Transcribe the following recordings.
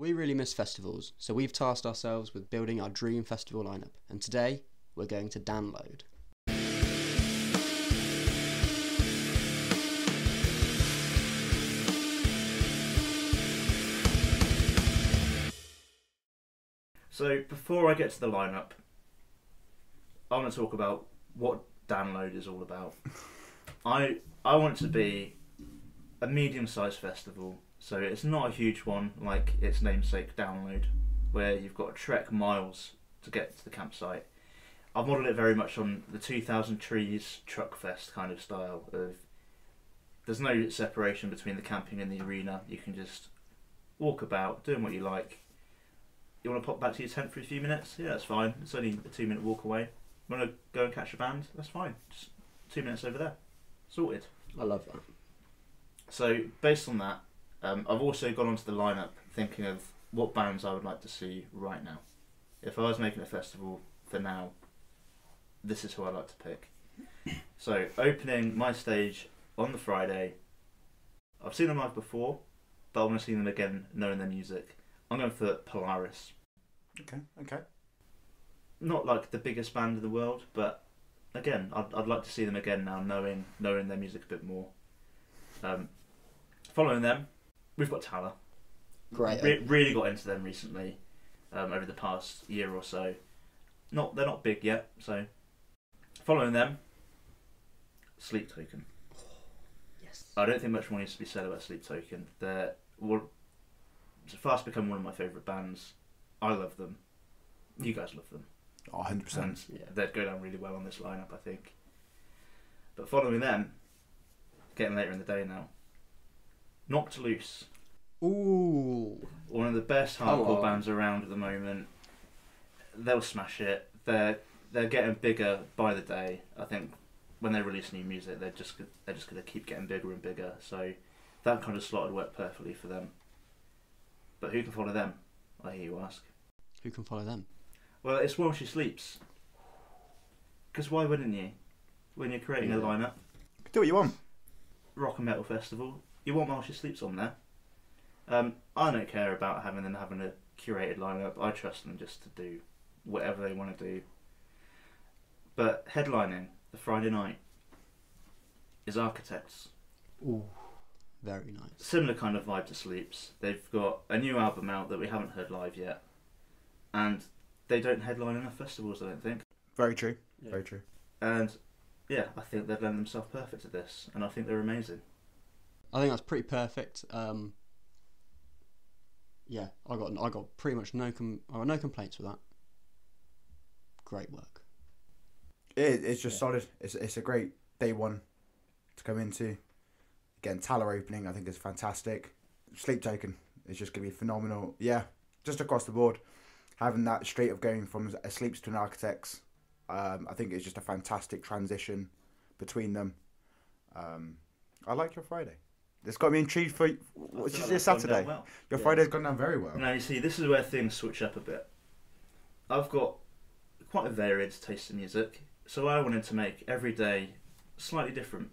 We really miss festivals, so we've tasked ourselves with building our dream festival lineup, and today we're going to download. So before I get to the lineup, I want to talk about what download is all about. I I want it to be a medium-sized festival, so it's not a huge one like its namesake download, where you've got to trek miles to get to the campsite. I've modelled it very much on the 2000 Trees Truck Fest kind of style of there's no separation between the camping and the arena. You can just walk about, doing what you like. You want to pop back to your tent for a few minutes? Yeah, that's fine. It's only a two minute walk away. Want to go and catch a band? That's fine. Just two minutes over there. Sorted. I love that. So based on that, um, I've also gone onto the lineup thinking of what bands I would like to see right now. If I was making a festival for now, this is who I'd like to pick. So opening my stage on the Friday, I've seen them live before, but I want to see them again knowing their music. I'm going for Polaris. Okay, okay. Not like the biggest band in the world, but again, I'd, I'd like to see them again now, knowing knowing their music a bit more. Um, following them, we've got Tallah. Great. Re- really got into them recently, um, over the past year or so. Not they're not big yet, so following them, Sleep Token. Yes. I don't think much more needs to be said about Sleep Token. They're well, it's fast become one of my favourite bands. I love them. You guys love them. Oh, 100%. And Yeah. they'd go down really well on this lineup, I think. But following them, getting later in the day now, Knocked Loose, Ooh. one of the best hardcore on. bands around at the moment. They'll smash it. They're they're getting bigger by the day. I think when they release new music, they're just they're just going to keep getting bigger and bigger. So that kind of slot would work perfectly for them. But who can follow them? I hear you ask. Who can follow them? Well, it's while she sleeps. Because why wouldn't you? When you're creating a lineup, Do what you want. rock and metal festival, you want while sleeps on there. Um, I don't care about having them having a curated lineup. I trust them just to do whatever they want to do. But headlining the Friday night is Architects. Ooh. Very nice. Similar kind of vibe to Sleeps. They've got a new album out that we haven't heard live yet, and they don't headline enough festivals. I don't think. Very true. Yeah. Very true. And yeah, I think they've lent themselves perfect to this, and I think they're amazing. I think that's pretty perfect. Um, yeah, I got I got pretty much no com- I got no complaints with that. Great work. It, it's just Yeah. solid. It's, it's a great day one to come into. Again, Tallah opening, I think is fantastic. Sleep Token is just going to be phenomenal. Yeah, just across the board. Having that straight of going from a Sleeps to an Architects, um, I think it's just a fantastic transition between them. Um, I like your Friday. It's got me intrigued for what's I your like Saturday. well. Your Yeah. Friday's gone down very well. Now you see, this is where things switch up a bit. I've got quite a varied taste in music, so I wanted to make every day slightly different.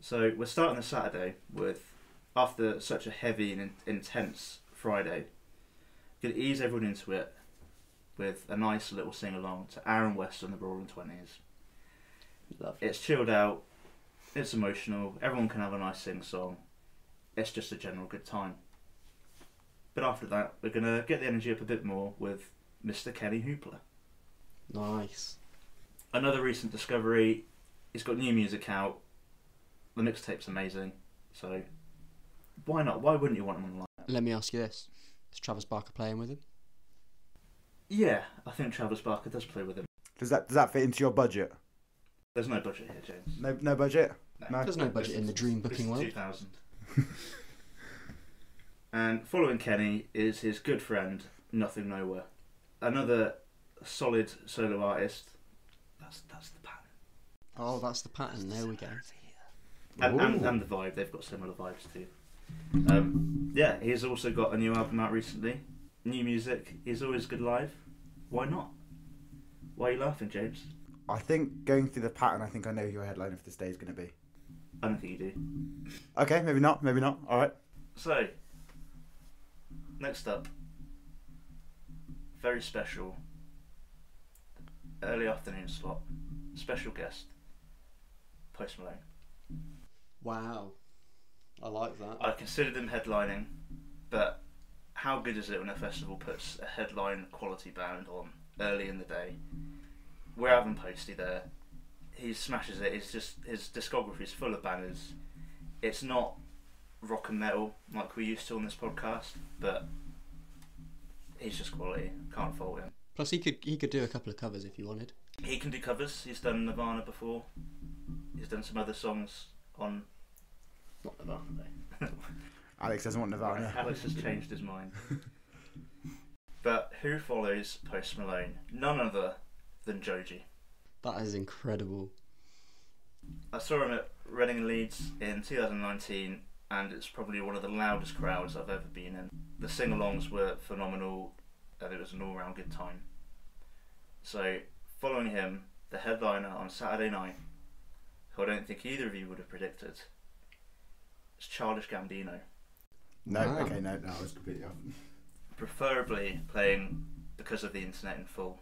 So we're starting the Saturday with, after such a heavy and in- intense Friday, could ease everyone into it with a nice little sing along to Aaron West and the Roaring Twenties. Love. It's chilled out, it's emotional, everyone can have a nice sing song. It's just a general good time. But after that, we're going to get the energy up a bit more with Mr. Kenny Hoopla. Nice. Another recent discovery, he's got new music out. The mixtape's amazing, so why not? Why wouldn't you want him online? Let me ask you this: Is Travis Barker playing with him? Yeah, I think Travis Barker does play with him. Does that does that fit into your budget? There's no budget here, James. No, no budget. No. There's no budget in the dream booking world. 2000. and following Kenny is his good friend, Nothing Nowhere. Another solid solo artist. That's that's the pattern. Oh, that's the pattern. There we go. And, and, and the vibe, they've got similar vibes too. Um, yeah, he's also got a new album out recently. New music. He's always good live. Why not? Why are you laughing, James? I think going through the pattern, I think I know who your headline for this day is going to be. I don't think you do. Okay, maybe not. Maybe not. All right. So, Next up, very special, early afternoon slot, special guest, Post Malone. Wow. I like that. I considered him headlining, but how good is it when a festival puts a headline quality band on early in the day? We're having Posty there. He smashes it. It's just his discography is full of bangers. It's not rock and metal like we used to on this podcast, but he's just quality. Can't fault him. Plus, he could he could do a couple of covers if you wanted. He can do covers. He's done Nirvana before. He's done some other songs on. Not Nirvana though. Alex doesn't want Nirvana. Alex has changed his mind. But who follows Post Malone? None other than Joji. That is incredible. I saw him at Reading and Leeds in 2019, and it's probably one of the loudest crowds I've ever been in. The sing alongs were phenomenal, and it was an all round good time. So, following him, the headliner on Saturday night, who I don't think either of you would have predicted, is Childish Gambino. No, Wow. okay, no, no, I was completely off. preferably playing because of the internet in full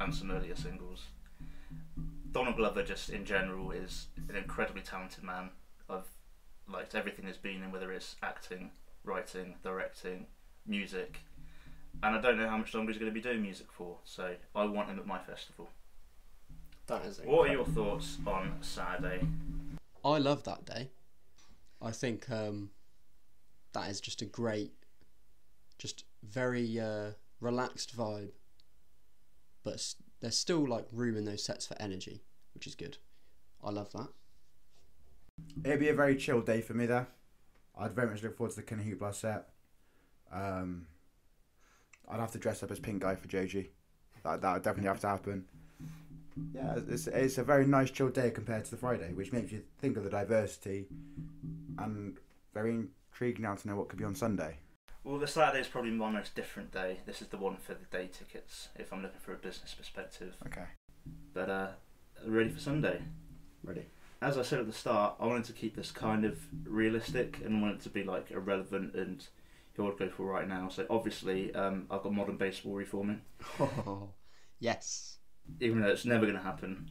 and some earlier singles. Donald Glover, just in general, is an incredibly talented man. I've liked everything he's been in, whether it's acting, writing, directing, music, and I don't know how much longer he's going to be doing music for. So I want him at my festival. That is. What are your thoughts on Saturday? I love that day. I think um, that is just a great, just very uh, relaxed vibe. But s- there's still like room in those sets for energy, which is good. I love that. It'd be a very chill day for me there. I'd very much look forward to the Hoopla set. Um, I'd have to dress up as Pink Guy for Joji. That that would definitely have to happen. Yeah, it's it's a very nice chill day compared to the Friday, which makes you think of the diversity, and very intrigued now to know what could be on Sunday. Well, the Saturday is probably my most different day. This is the one for the day tickets, if I'm looking for a business perspective. Okay. But uh, ready for Sunday. Ready? as I said at the start, I wanted to keep this kind of realistic and want it to be like irrelevant and who I'd go for right now. So obviously, um, I've got modern baseball reforming, Oh, yes. even though it's never going to happen.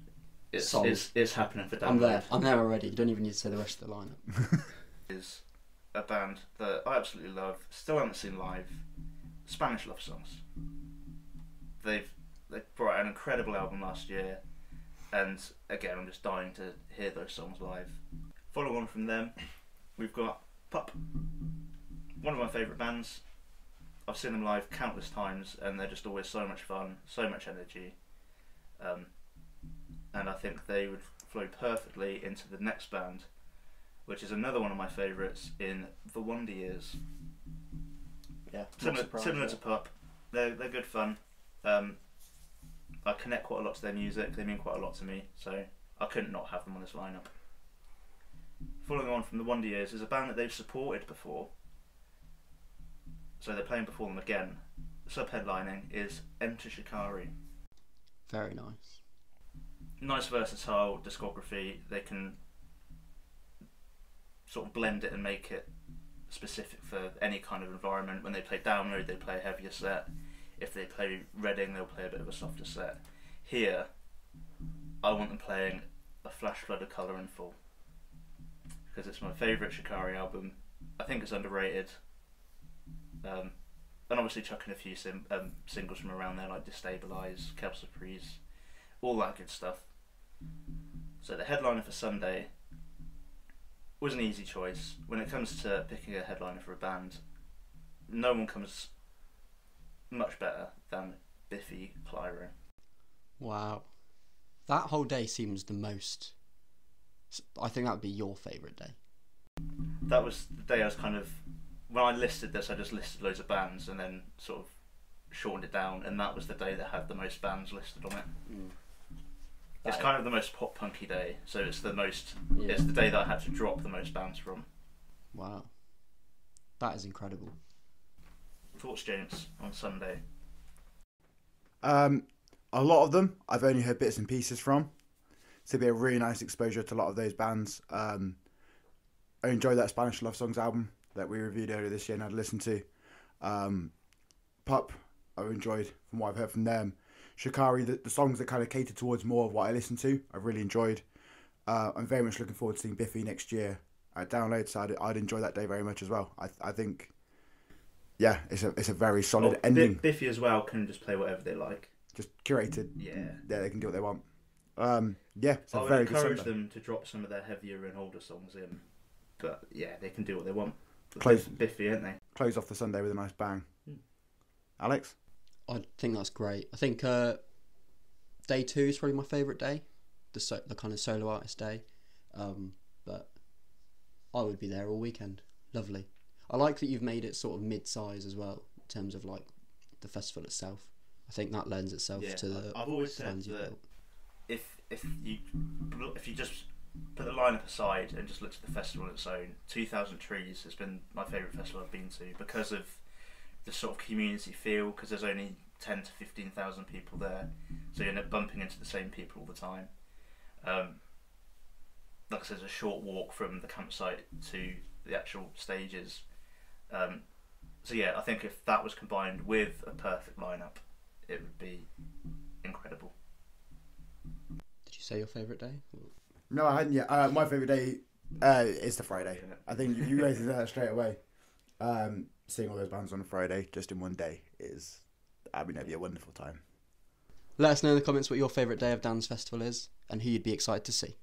It's, Sold. it's it's happening for I'm there. I'm there already. You don't even need to say the rest of the lineup. Is a band that I absolutely love. Still haven't seen live. Spanish love songs. They've they brought out an incredible album last year, and again, I'm just dying to hear those songs live. Follow on from them, we've got Pup, one of my favourite bands. I've seen them live countless times, and they're just always so much fun, so much energy, um, and I think they would flow perfectly into the next band, which is another one of my favourites in the Wonder Years. Yeah. Similar, similar to Pup, they're they're good fun. Um, I connect quite a lot to their music. They mean quite a lot to me, so I couldn't not have them on this lineup. Following on from the Wonder Years is a band that they've supported before, so they're playing before them again. Sub-headlining is Enter Shikari. Very nice. nice versatile discography. They can sort of blend it and make it specific for any kind of environment. When they play download, they play a heavier set. If they play Reading, they'll play a bit of a softer set. Here, I want them playing a flash flood of colour in full because it's my favourite Shikari album. I think it's underrated. Um, and obviously chucking a few sim- um, singles from around there like Destabilize, Quelle Surprise, all that good stuff. So the headliner for Sunday was an easy choice. When it comes to picking a headliner for a band, no one comes much better than Biffy Clyro. Wow. That whole day seems the most. I think that would be your favourite day. That was the day I was kind of when I listed this, I just listed loads of bands and then sort of shortened it down, and that was the day that had the most bands listed on it. Mm. It's kind of the most pop punky day, so it's the most. Yeah. It's the day that I had to drop the most bands from. Wow. That is incredible. Thoughts, James, on Sunday? Um, a lot of them I've only heard bits and pieces from. So it'd be a really nice exposure to a lot of those bands. Um, I enjoyed that Spanish Love Songs album that we reviewed earlier this year and had listened to. Um, Pup, I've enjoyed from what I've heard from them. Shikari, the, the songs that kind of cater towards more of what I listen to, I've really enjoyed. Uh, I'm very much looking forward to seeing Biffy next year at Download, so I'd, I'd enjoy that day very much as well. I, I think, yeah, it's a it's a very solid Well, ending. Biffy as well can just play whatever they like. Just curated. Yeah. Yeah, they can do what they want. Um, yeah, it's a I would encourage them to drop some of their heavier and older songs in, but yeah, they can do what they want. Close. Biffy, aren't they? Close off the Sunday with a nice bang. Hmm. Alex, I think that's great. I think uh, day two is probably my favourite day, the so, the kind of solo artist day. Um, but I would be there all weekend. Lovely. I like that you've made it sort of mid-size as well in terms of like the festival itself. I think that lends itself Yeah, to the I've always said that built. if if you if you just put the lineup aside and just look to the festival on its own, Two Thousand Trees has been my favourite festival I've been to because of the sort of community feel. Because there's only ten to fifteen thousand people there, so you end up bumping into the same people all the time. Um, like I said, it's a short walk from the campsite to the actual stages. Um, so yeah, I think if that was combined with a perfect lineup, it would be incredible. Did you say your favourite day? no, I hadn't yet. Uh, my favorite day uh, is the Friday. Yeah. I think you raised that straight away. Um, seeing all those bands on a Friday just in one day is, I mean, that'd be a wonderful time. Let us know in the comments what your favourite day of Dan's festival is and who you'd be excited to see.